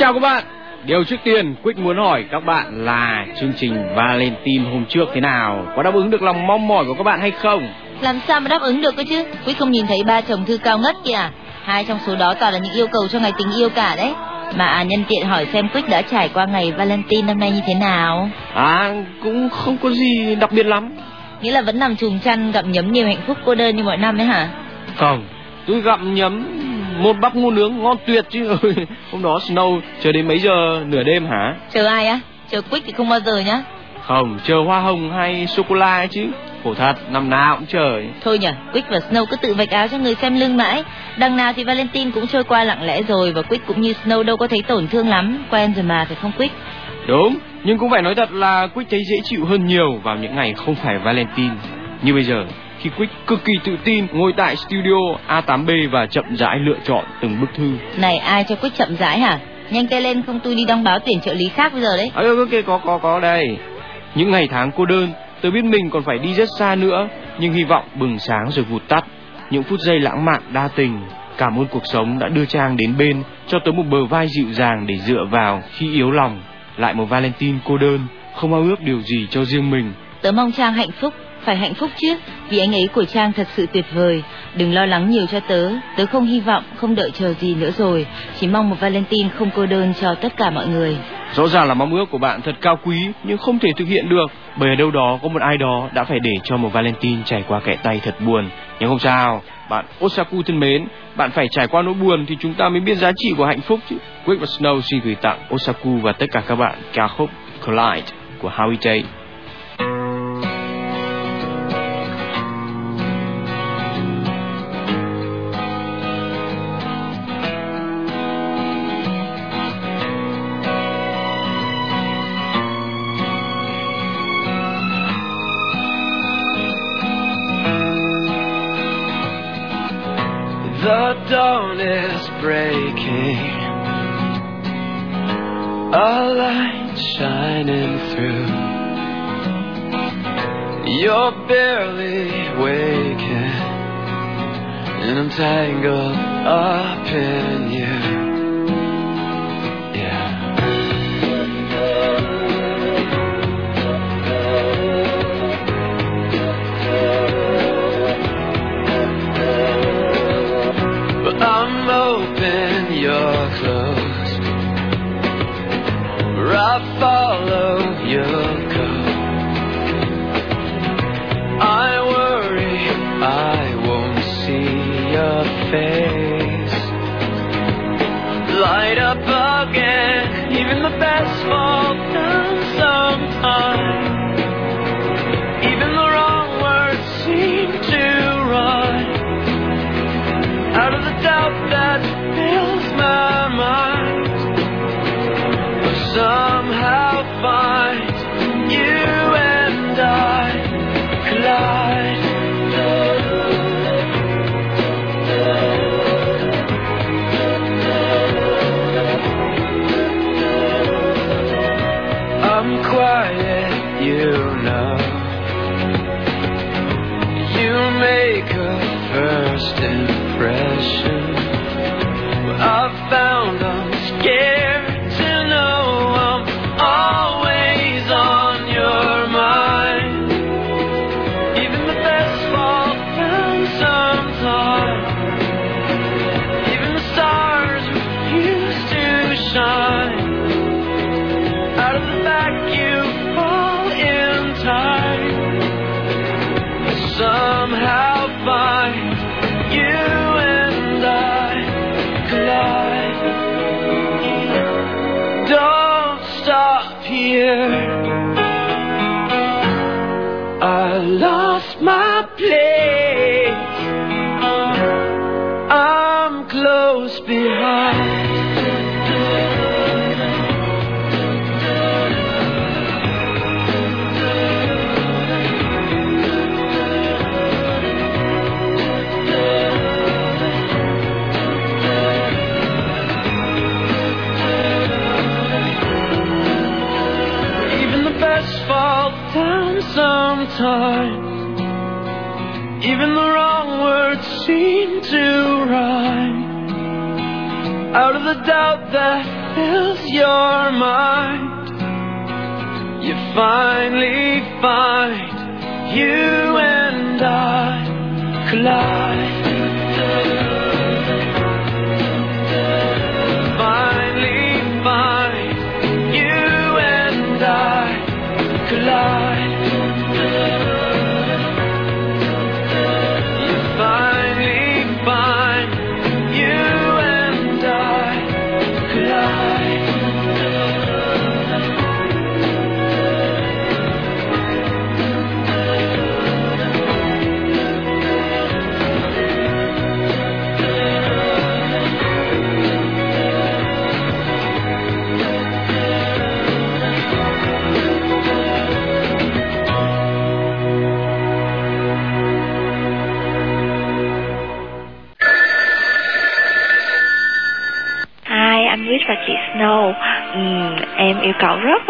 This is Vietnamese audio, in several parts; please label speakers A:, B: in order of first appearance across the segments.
A: chào các bạn. Điều trước tiên, Quick muốn hỏi các bạn là chương trình Valentine hôm trước thế nào? Có đáp ứng được lòng mong mỏi của các bạn hay không?
B: Làm sao mà đáp ứng được cơ chứ? Quick không nhìn thấy ba chồng thư cao ngất kìa. Hai trong số đó toàn là những yêu cầu cho ngày tình yêu cả đấy. Mà à, nhân tiện hỏi xem Quick đã trải qua ngày Valentine năm nay như thế nào?
A: À, cũng không có gì đặc biệt lắm.
B: Nghĩa là vẫn nằm chùm chăn gặm nhấm nhiều hạnh phúc cô đơn như mọi năm ấy hả?
A: Không, tôi gặm nhấm một bắp ngô nướng ngon tuyệt chứ. Hôm đó Snow chờ đến mấy giờ nửa đêm hả?
B: Chờ ai á? Chờ Quick thì không bao giờ nhá.
A: Không, chờ hoa hồng hay sô cô la chứ. Khổ thật, năm nào cũng chờ.
B: Thôi nhỉ, Quick và Snow cứ tự vạch áo cho người xem lưng mãi. Đằng nào thì Valentine cũng trôi qua lặng lẽ rồi và Quick cũng như Snow đâu có thấy tổn thương lắm. Quen rồi mà, phải không Quick?
A: Đúng, nhưng cũng phải nói thật là Quick thấy dễ chịu hơn nhiều vào những ngày không phải Valentine. Như bây giờ, khi Quick cực kỳ tự tin ngồi tại studio A8B và chậm rãi lựa chọn từng bức thư.
B: Này ai cho Quick chậm rãi hả? Nhanh tay lên không tôi đi đăng báo tuyển trợ lý khác bây giờ đấy.
A: À, ok, có, có, có đây. Những ngày tháng cô đơn, tớ biết mình còn phải đi rất xa nữa, nhưng hy vọng bừng sáng rồi vụt tắt. Những phút giây lãng mạn đa tình, cảm ơn cuộc sống đã đưa Trang đến bên, cho tớ một bờ vai dịu dàng để dựa vào khi yếu lòng. Lại một Valentine cô đơn, không ao ước điều gì cho riêng mình.
B: Tớ mong Trang hạnh phúc, phải hạnh phúc chứ, vì anh ấy của Trang thật sự tuyệt vời. Đừng lo lắng nhiều cho tớ, tớ không hy vọng, không đợi chờ gì nữa rồi. Chỉ mong một Valentine không cô đơn cho tất cả mọi người.
A: Rõ ràng là mong ước của bạn thật cao quý nhưng không thể thực hiện được bởi ở đâu đó có một ai đó đã phải để cho một Valentine trải qua kẻ tay thật buồn. Nhưng không sao, bạn Osaku thân mến, bạn phải trải qua nỗi buồn thì chúng ta mới biết giá trị của hạnh phúc chứ. Quick và Snow xin gửi tặng Osaku và tất cả các bạn ca khúc Collide của Howie J.
C: a light shining through. You're barely waking, and I'm tangled up in you. nation. Doubt that fills your mind, you finally find you and I collide.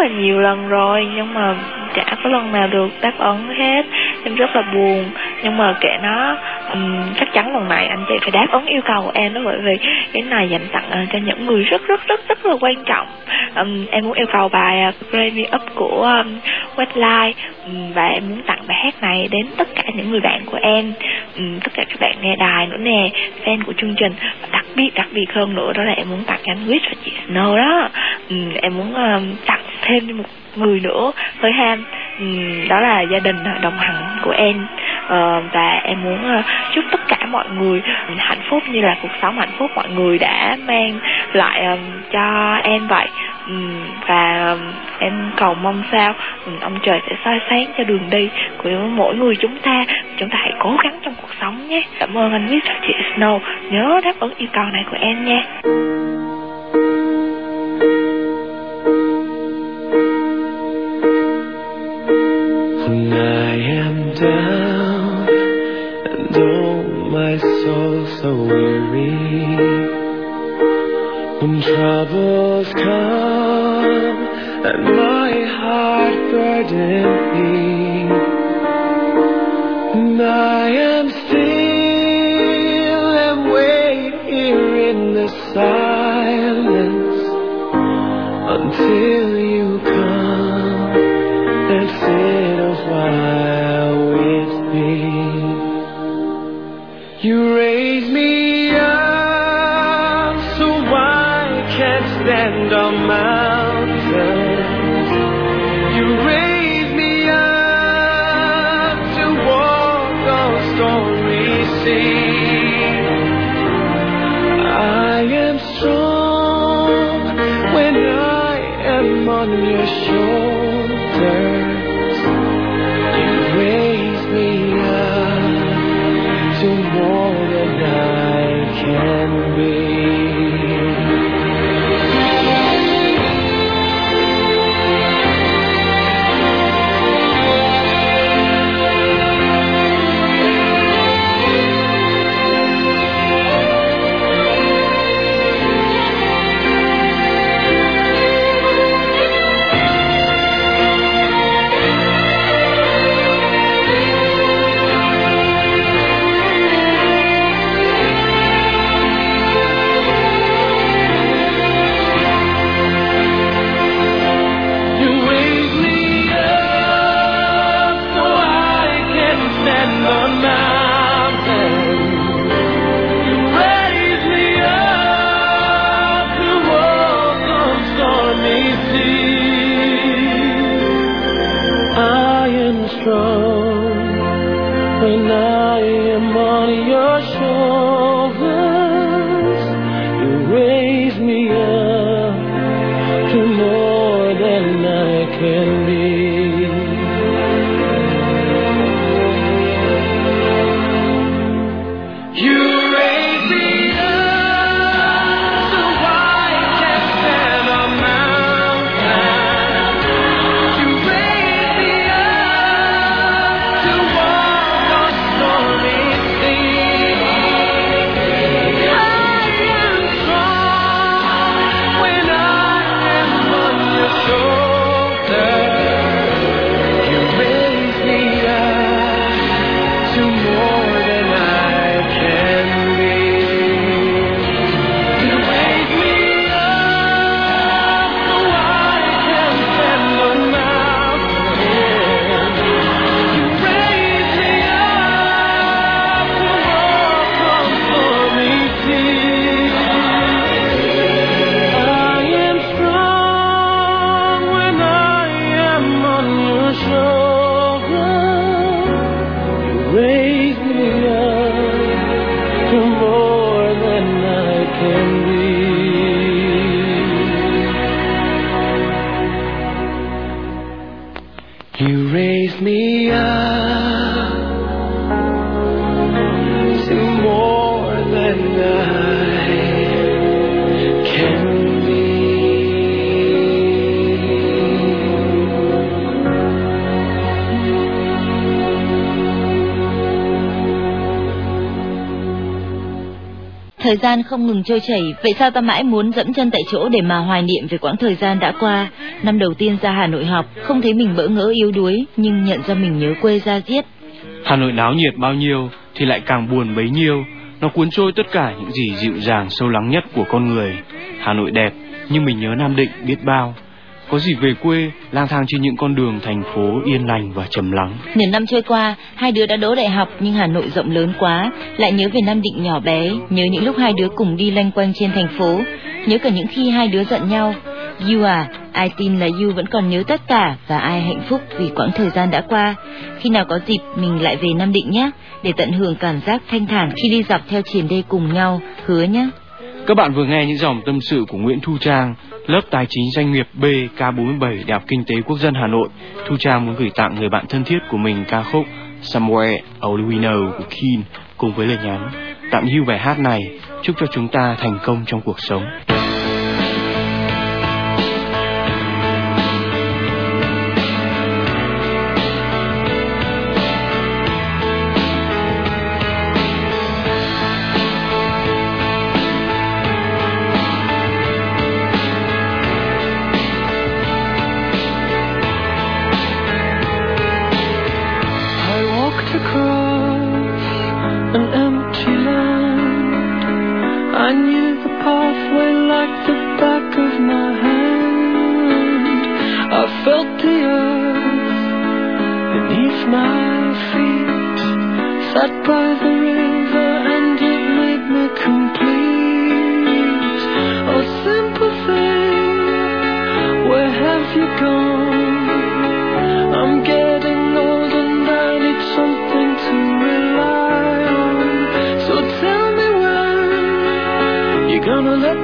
D: Là nhiều lần rồi nhưng mà chả có lần nào được đáp ứng hết. Em rất là buồn nhưng mà kệ nó. um, chắc chắn lần này anh chị phải đáp ứng yêu cầu của em đó bởi vì cái này dành tặng ờ, cho những người rất rất rất rất là quan trọng. um, em muốn yêu cầu bài ờ, uh, Me Up của um, Westlife um, và em muốn tặng bài hát này đến tất cả những người bạn của em um, tất cả các bạn nghe đài nữa nè fan của chương trình và đặc biệt đặc biệt hơn nữa đó là em muốn tặng anh Wish và chị Snow đó um, em muốn um, tặng thêm một người nữa hơi ham. Ừ, đó là gia đình ờ, đồng hành của em. Ờ, và em muốn ờ, chúc tất cả mọi người ừ, hạnh phúc như là cuộc sống hạnh phúc mọi người đã mang lại cho em vậy. Ừ, và em cầu mong sao ông trời sẽ soi sáng cho đường đi của mỗi người chúng ta. Chúng ta hãy cố gắng trong cuộc sống nhé. Cảm ơn anh Wish chị Snow. Nhớ đáp ứng yêu cầu này của em nha.
B: Gian không ngừng trôi chảy, vậy sao ta mãi muốn dẫm chân tại chỗ để mà hoài niệm về quãng thời gian đã qua. Năm đầu tiên ra Hà Nội học, không thấy mình bỡ ngỡ yếu đuối, nhưng nhận ra mình nhớ quê ra giết.
A: Hà Nội náo nhiệt bao nhiêu thì lại càng buồn bấy nhiêu. Nó cuốn trôi tất cả những gì dịu dàng sâu lắng nhất của con người. Hà Nội đẹp, nhưng mình nhớ Nam Định biết bao. Có dịp về quê, lang thang trên những con đường thành phố yên lành và trầm lắng.
B: Nửa năm trôi qua, hai đứa đã đỗ đại học nhưng Hà Nội rộng lớn quá, lại nhớ về Nam Định nhỏ bé, nhớ những lúc hai đứa cùng đi lanh quanh trên thành phố, nhớ cả những khi hai đứa giận nhau. You à, ai tin là You vẫn còn nhớ tất cả và ai hạnh phúc vì quãng thời gian đã qua. Khi nào có dịp mình lại về Nam Định nhé, để tận hưởng cảm giác thanh thản khi đi dọc theo triển đê cùng nhau, hứa nhé.
A: Các bạn vừa nghe những dòng tâm sự của Nguyễn Thu Trang, lớp tài chính doanh nghiệp bk47 Đại học Kinh tế Quốc dân Hà Nội. Thu Trang muốn gửi tặng người bạn thân thiết của mình ca khúc Somewhere Only We Know của Keen cùng với lời nhắn tạm hưu bài hát này, chúc cho chúng ta thành công trong cuộc sống.
C: The earth beneath my feet. Sat by the river and it made me complete. Oh, simple thing, where have you gone? I'm getting old and I need something to rely on. So tell me when you're gonna let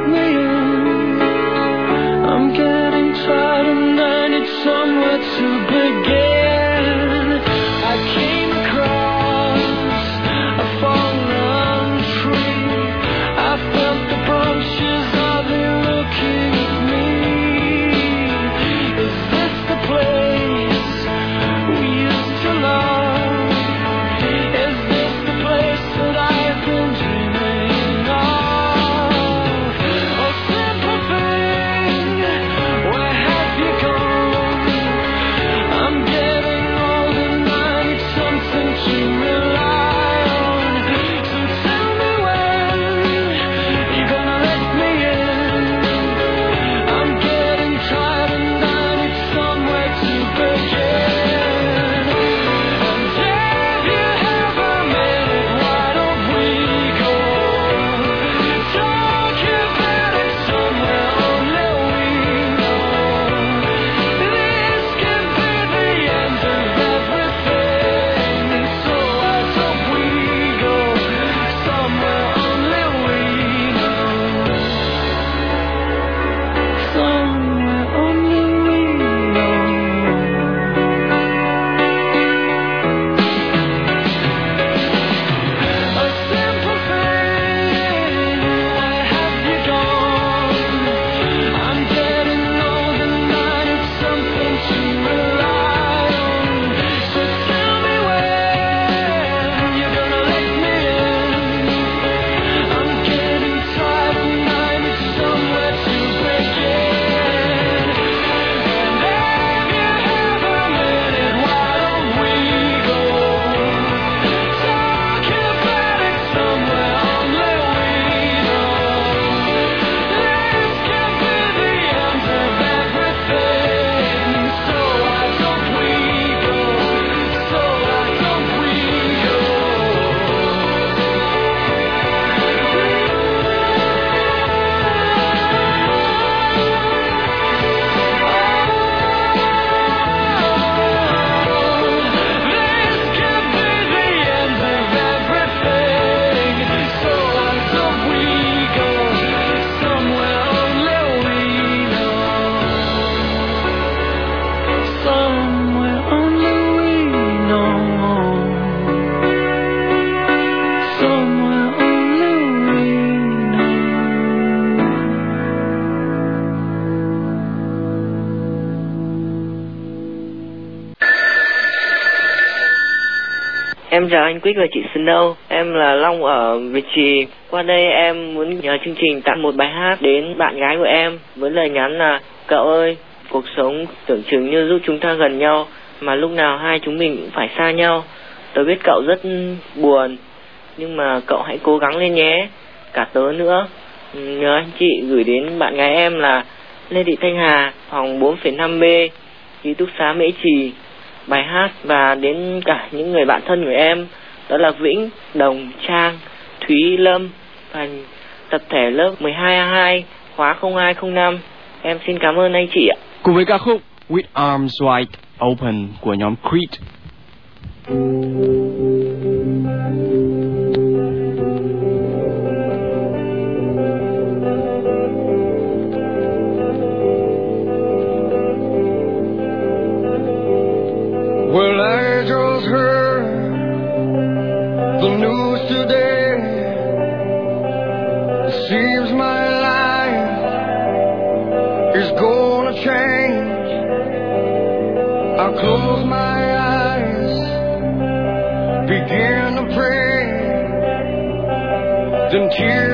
E: anh Quyết và chị Snow. Em là Long ở Việt Trì. Qua đây em muốn nhờ chương trình tặng một bài hát đến bạn gái của em với lời nhắn là Cậu ơi, cuộc sống tưởng chừng như giúp chúng ta gần nhau mà lúc nào hai chúng mình cũng phải xa nhau. Tớ biết cậu rất buồn nhưng mà cậu hãy cố gắng lên nhé. Cả tớ nữa. nhớ nhờ anh chị gửi đến bạn gái em là Lê Thị Thanh Hà, phòng 4,5B, ký túc xá Mễ Trì, bài hát và đến cả những người bạn thân của em đó là Vĩnh, Đồng, Trang, Thúy, Lâm và tập thể lớp 12A2 khóa 0205. Em xin cảm ơn anh chị ạ.
A: Cùng với ca khúc With Arms Wide Open của nhóm Creed.
F: Well, you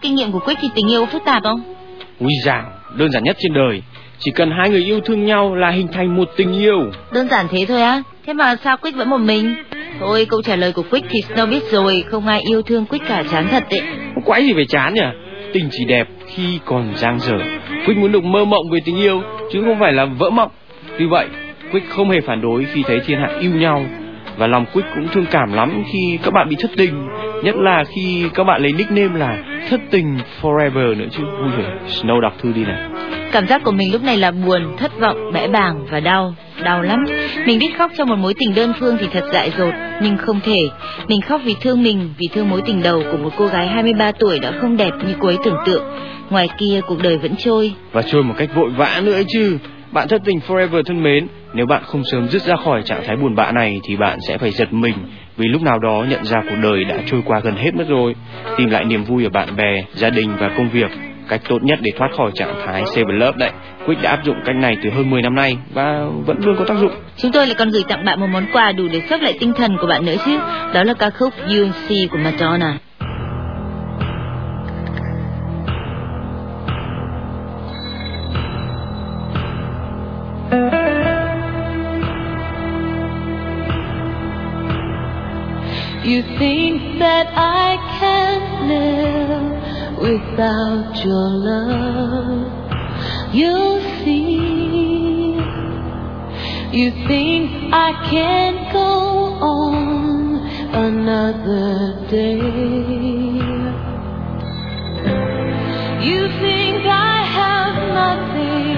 B: kinh nghiệm của Quick thì tình yêu phức tạp không?
A: Ui dào, đơn giản nhất trên đời. Chỉ cần hai người yêu thương nhau là hình thành một tình yêu.
B: Đơn giản thế thôi á. Thế mà sao Quick vẫn một mình? Thôi câu trả lời của Quick thì Snow biết rồi, không ai yêu thương Quick cả chán thật đấy.
A: Quái gì phải chán nhỉ? Tình chỉ đẹp khi còn dang dở. Quick muốn được mơ mộng về tình yêu, chứ không phải là vỡ mộng. Tuy vậy, Quick không hề phản đối khi thấy thiên hạ yêu nhau. Và lòng Quick cũng thương cảm lắm khi các bạn bị thất tình. Nhất là khi các bạn lấy nickname là thất tình forever nữa chứ. Vui vẻ, Snow đọc thư đi này.
B: Cảm giác của mình lúc này là buồn, thất vọng, bẽ bàng và đau. Đau lắm. Mình biết khóc trong một mối tình đơn phương thì thật dại dột, nhưng không thể. Mình khóc vì thương mình, vì thương mối tình đầu của một cô gái 23 tuổi đã không đẹp như cô ấy tưởng tượng. Ngoài kia cuộc đời vẫn trôi.
A: Và trôi một cách vội vã nữa chứ. Bạn thất tình forever thân mến, nếu bạn không sớm dứt ra khỏi trạng thái buồn bã này thì bạn sẽ phải giật mình vì lúc nào đó nhận ra cuộc đời đã trôi qua gần hết mất rồi. Tìm lại niềm vui ở bạn bè, gia đình và công việc. Cách tốt nhất để thoát khỏi trạng thái Save Love đấy. Quick đã áp dụng cách này từ hơn 10 năm nay và vẫn luôn có tác dụng.
B: Chúng tôi lại còn gửi tặng bạn một món quà đủ để sốc lại tinh thần của bạn nữa chứ. Đó là ca khúc You See của Madonna.
G: You think that I can't live without your love. You'll see. You think I can't go on another day. You think I have nothing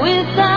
G: without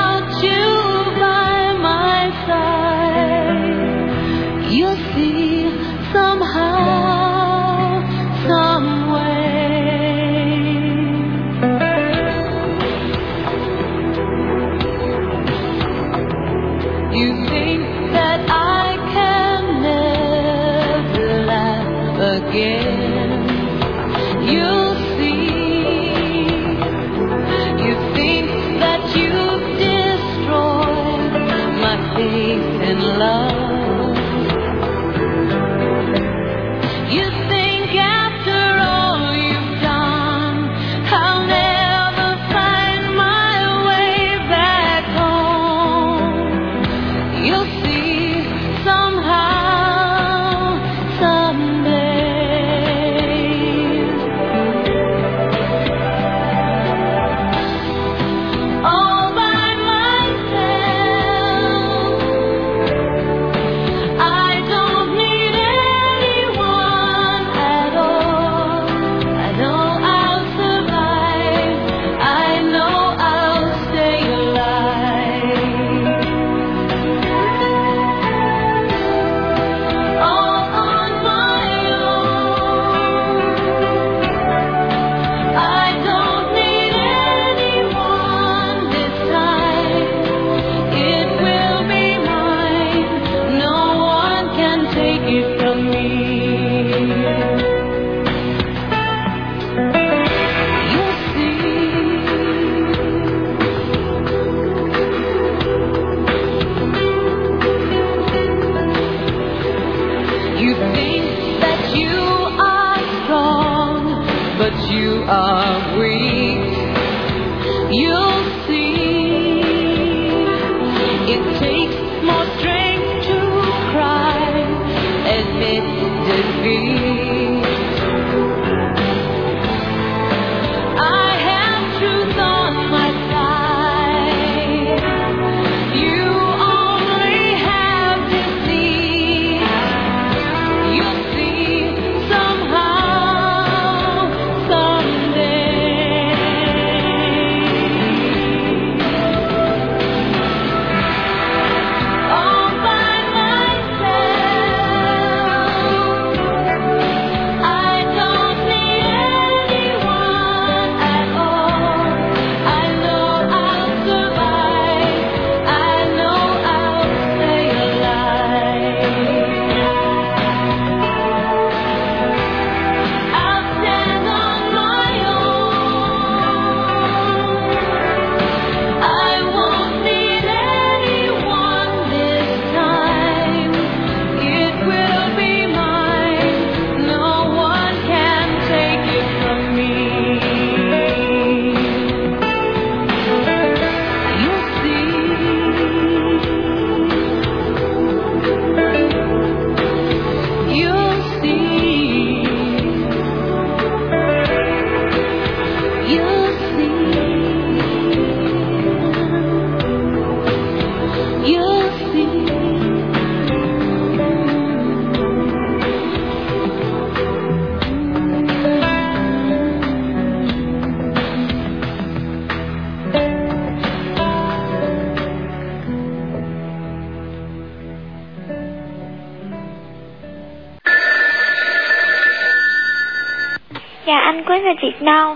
G: dạ anh
H: quý và chị Snow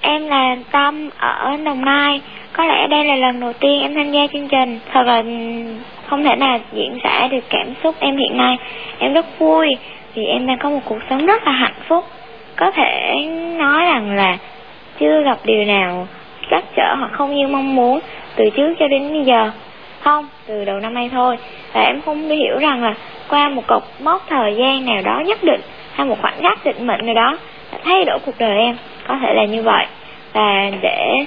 H: Em là Tâm ở Đồng Nai. Có lẽ đây là lần đầu tiên em tham gia chương trình. Thật là không thể nào diễn tả được cảm xúc em hiện nay. Em rất vui vì em đang có một cuộc sống rất là hạnh phúc. Có thể nói rằng là chưa gặp điều nào trắc trở hoặc không như mong muốn từ trước cho đến bây giờ. Không, từ đầu năm nay thôi. Và em không hiểu rằng là qua một cột mốc thời gian nào đó nhất định hay một khoảnh khắc định mệnh nào đó thay đổi cuộc đời em. Có thể là như vậy. Và để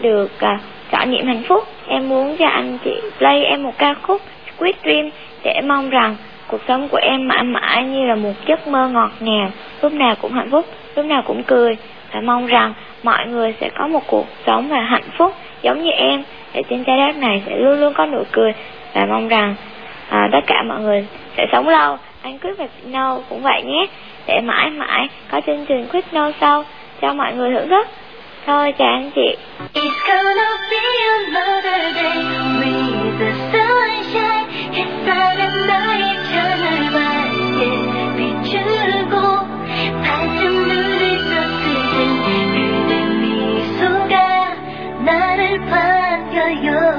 H: được uh, trải nghiệm hạnh phúc em muốn cho anh chị play em một ca khúc Squid Dream để mong rằng cuộc sống của em mãi mãi như là một giấc mơ ngọt ngào. Lúc nào cũng hạnh phúc lúc nào cũng cười. Và mong rằng mọi người sẽ có một cuộc sống và hạnh phúc giống như em. Để trên trái đất này sẽ luôn luôn có nụ cười. Và mong rằng à, tất cả mọi người sẽ sống lâu. Anh Quyết và No cũng vậy nhé để mãi mãi có chương trình Quyết No sau cho mọi người thưởng thức thôi chào anh chị
I: It's gonna be another day with the sunshine 햇살은 너의 편을 밝게 비추고 반쯤 눈을 떴을 때 그대 미소가 나를 반겨요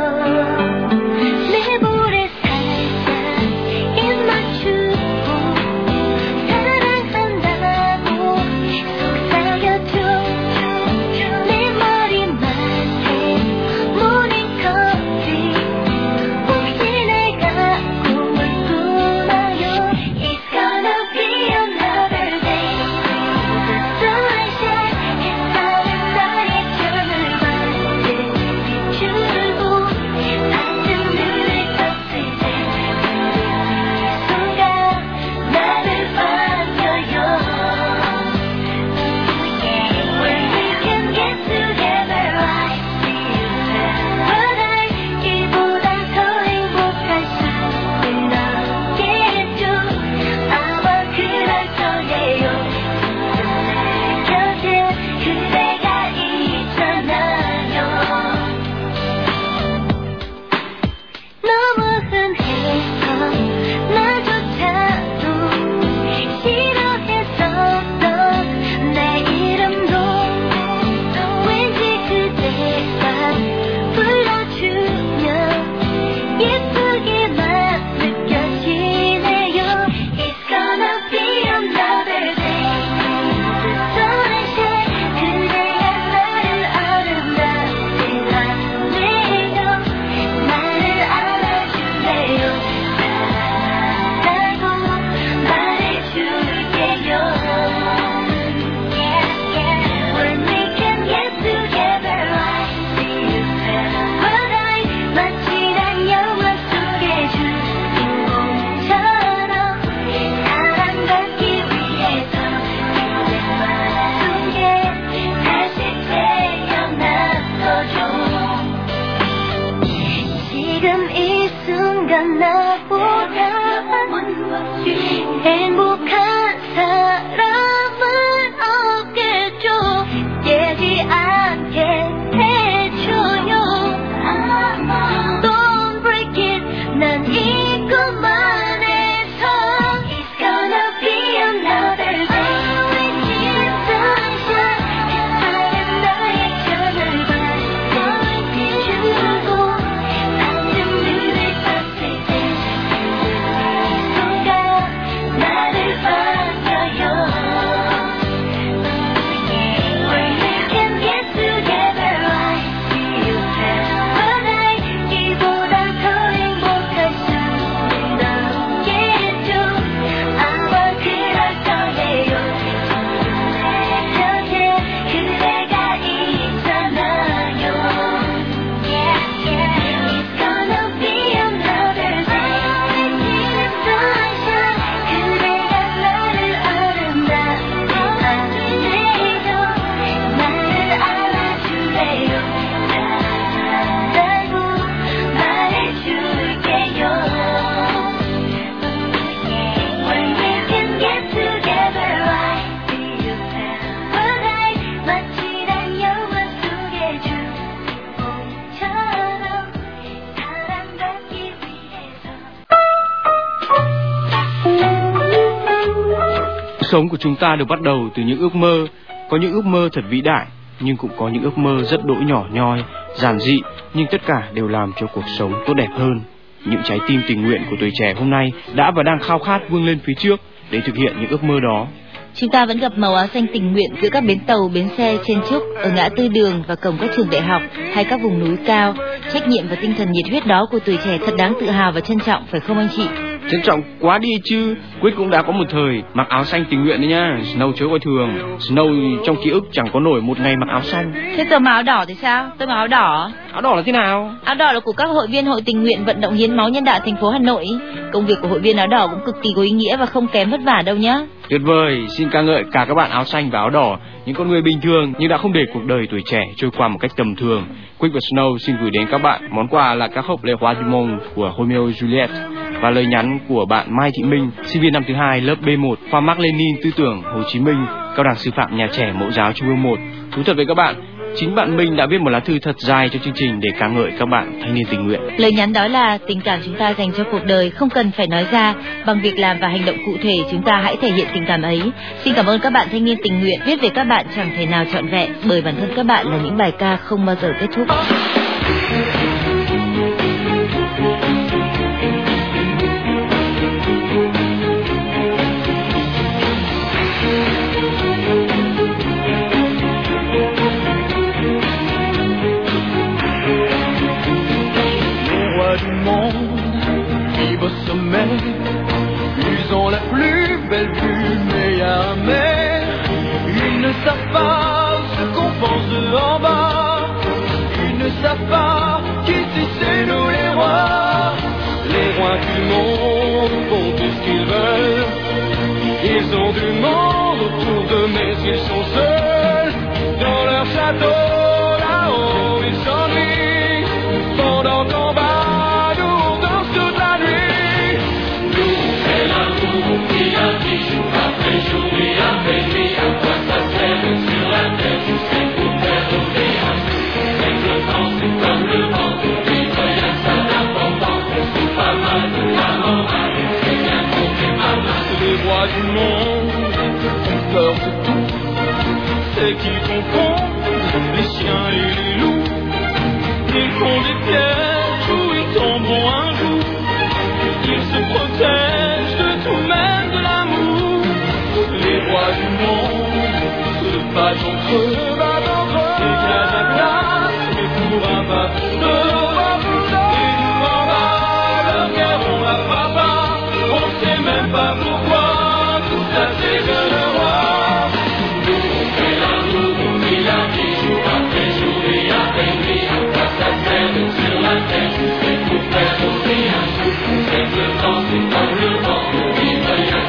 A: sống của chúng ta được bắt đầu từ những ước mơ, Có những ước mơ thật vĩ đại, nhưng cũng có những ước mơ rất đỗi nhỏ nhoi, giản dị, nhưng tất cả đều làm cho cuộc sống tốt đẹp hơn. Những trái tim tình nguyện của tuổi trẻ hôm nay đã và đang khao khát vươn lên phía trước để thực hiện những ước mơ đó.
B: Chúng ta vẫn gặp màu áo xanh tình nguyện giữa các bến tàu, bến xe, trên trúc, ở ngã tư đường và cổng các trường đại học hay các vùng núi cao. Trách nhiệm và tinh thần nhiệt huyết đó của tuổi trẻ thật đáng tự hào và trân trọng, phải không anh chị?
A: Trân trọng quá đi chứ. Quyết cũng đã có một thời mặc áo xanh tình nguyện đấy nhá Snow chớ coi thường. Snow trong ký ức chẳng có nổi một ngày mặc áo xanh.
B: Thế tôi mặc áo đỏ thì sao? Tôi mặc áo đỏ.
A: Áo đỏ là thế nào?
B: Áo đỏ là của các hội viên hội tình nguyện vận động hiến máu nhân đạo thành phố Hà Nội Công việc của hội viên áo đỏ cũng cực kỳ có ý nghĩa và không kém vất vả đâu nhá
A: Tuyệt vời, xin ca ngợi cả các bạn áo xanh và áo đỏ Những con người bình thường nhưng đã không để cuộc đời tuổi trẻ trôi qua một cách tầm thường Quick và Snow xin gửi đến các bạn món quà là các hộp lễ hoa du mông của Romeo Juliet và lời nhắn của bạn Mai Thị Minh, sinh viên năm thứ hai lớp B1 khoa Mark Lenin tư tưởng Hồ Chí Minh, cao đẳng sư phạm nhà trẻ mẫu giáo Trung ương 1. Thú thật với các bạn, chính bạn Minh đã viết một lá thư thật dài cho chương trình để ca ngợi các bạn thanh niên tình nguyện.
B: Lời nhắn đó là tình cảm chúng ta dành cho cuộc đời không cần phải nói ra, bằng việc làm và hành động cụ thể chúng ta hãy thể hiện tình cảm ấy. Xin cảm ơn các bạn thanh niên tình nguyện viết về các bạn chẳng thể nào trọn vẹn bởi bản thân các bạn là những bài ca không bao giờ kết thúc.
J: Pas qu'ici c'est nous les rois. Les rois du monde font tout ce qu'ils veulent. Ils ont du monde autour d'eux, mais ils sont seuls dans leur château. Là-haut, ils s'ennuient pendant qu'en Du monde ont peur de tout. C'est qui confondent les chiens et les loups. Ils font des pièges où ils tomberont un jour. Ils se protègent de tout, même de l'amour. Les rois du monde se battent entre eux. Gagnent la place, mais pour un sert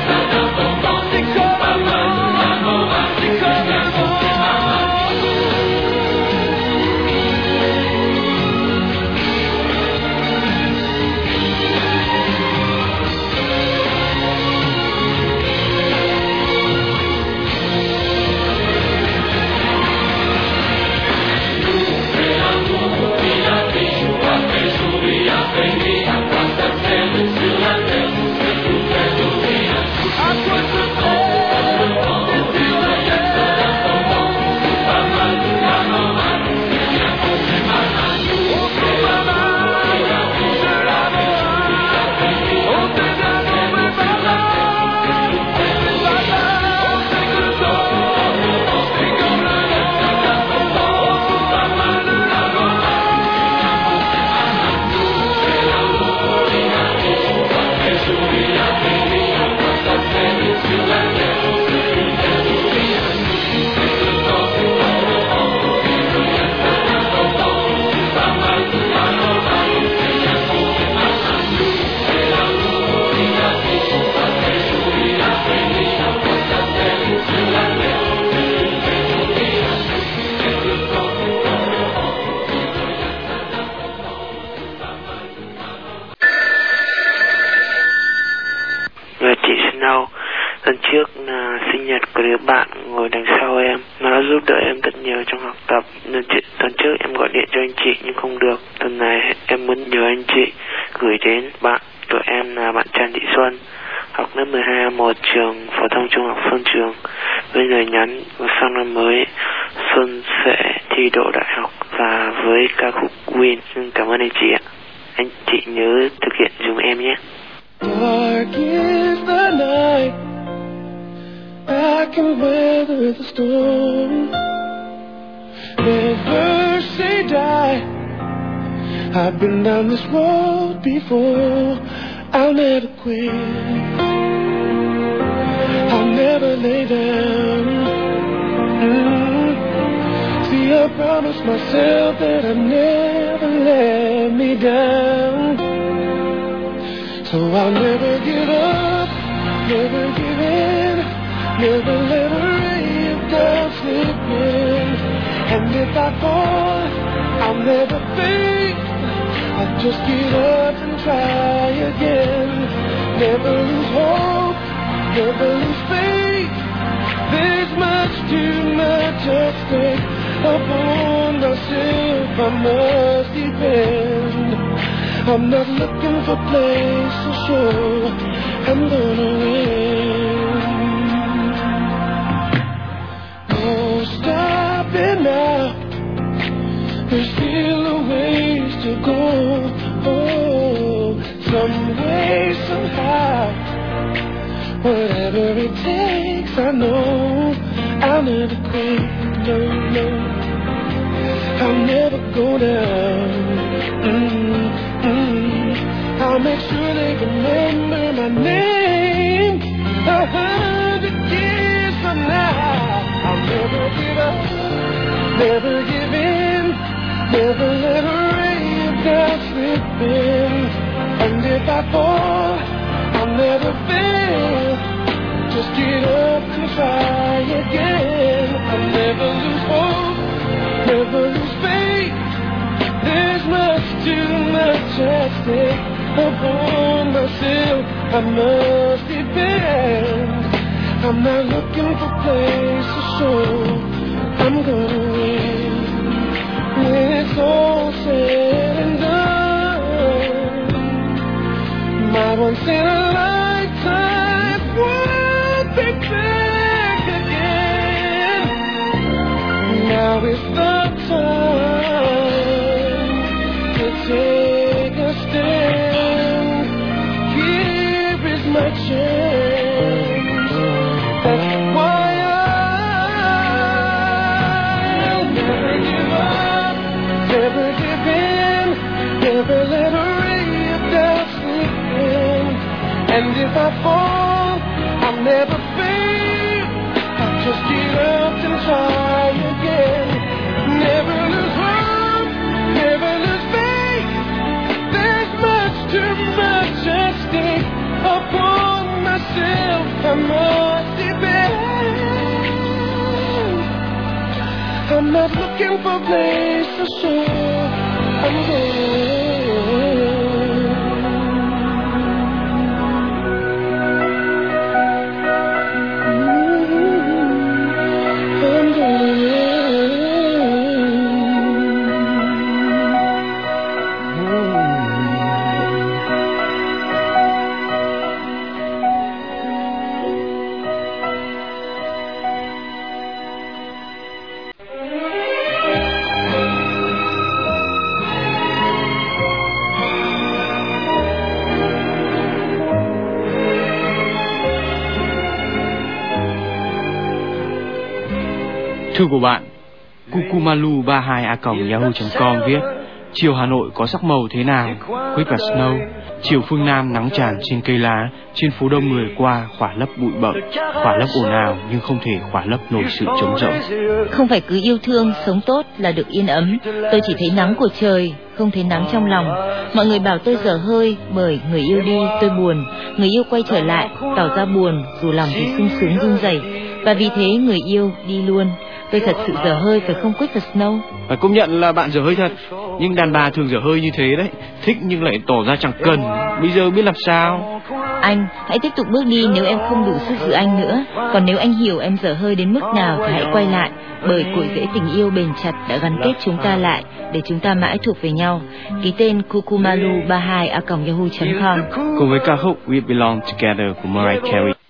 J: sur
K: học tập. nên chị, tuần trước em gọi điện cho anh chị nhưng không được. tuần này em muốn nhờ anh chị gửi đến bạn
L: never quit. No, no. I'll never go down. Mm, mm. I'll make sure they remember my name a hundred years from now. I'll never give up, never give in, never let a of doubt slip in. And if I fall, I'll never fail. Just get up try again. I'll never lose hope, never lose faith. There's much too much at stake. Eh? Upon myself, I must depend. I'm not looking for place to show I'm gonna win. When it's all said and done, my once in That's why I'll never give up, never give in, never let a ray of doubt in. And if I fall, I'll never fail. I'll just get up and try not looking for place to show I'm.
A: Thư của bạn kukumalu32a.yahoo.com viết Chiều Hà Nội có sắc màu thế nào? Quýt và Snow Chiều phương Nam nắng tràn trên cây lá Trên phố đông người qua khỏa lấp bụi bậm Khỏa lấp ồn ào nhưng không thể khỏa lấp nổi sự trống rỗng
B: Không phải cứ yêu thương, sống tốt là được yên ấm. Tôi chỉ thấy nắng của trời, không thấy nắng trong lòng. Mọi người bảo tôi dở hơi bởi người yêu đi tôi buồn, người yêu quay trở lại tỏ ra buồn dù lòng thì sung sướng run rẩy và vì thế người yêu đi luôn. Tôi thật sự dở hơi phải không quyết thật Snow
G: Phải công nhận là bạn dở hơi thật. Nhưng đàn bà thường dở hơi như thế đấy. Thích nhưng lại tỏ ra chẳng cần. Bây giờ biết làm sao?
B: Anh hãy tiếp tục bước đi nếu em không đủ sức giữ anh nữa. Còn nếu anh hiểu em dở hơi đến mức nào Thì hãy quay lại. Bởi cội rễ tình yêu bền chặt đã gắn kết chúng ta lại Để chúng ta mãi thuộc về nhau. Ký tên kukumalu32a.yahoo.com
G: Cùng với ca khúc We Belong Together của Mariah Carey.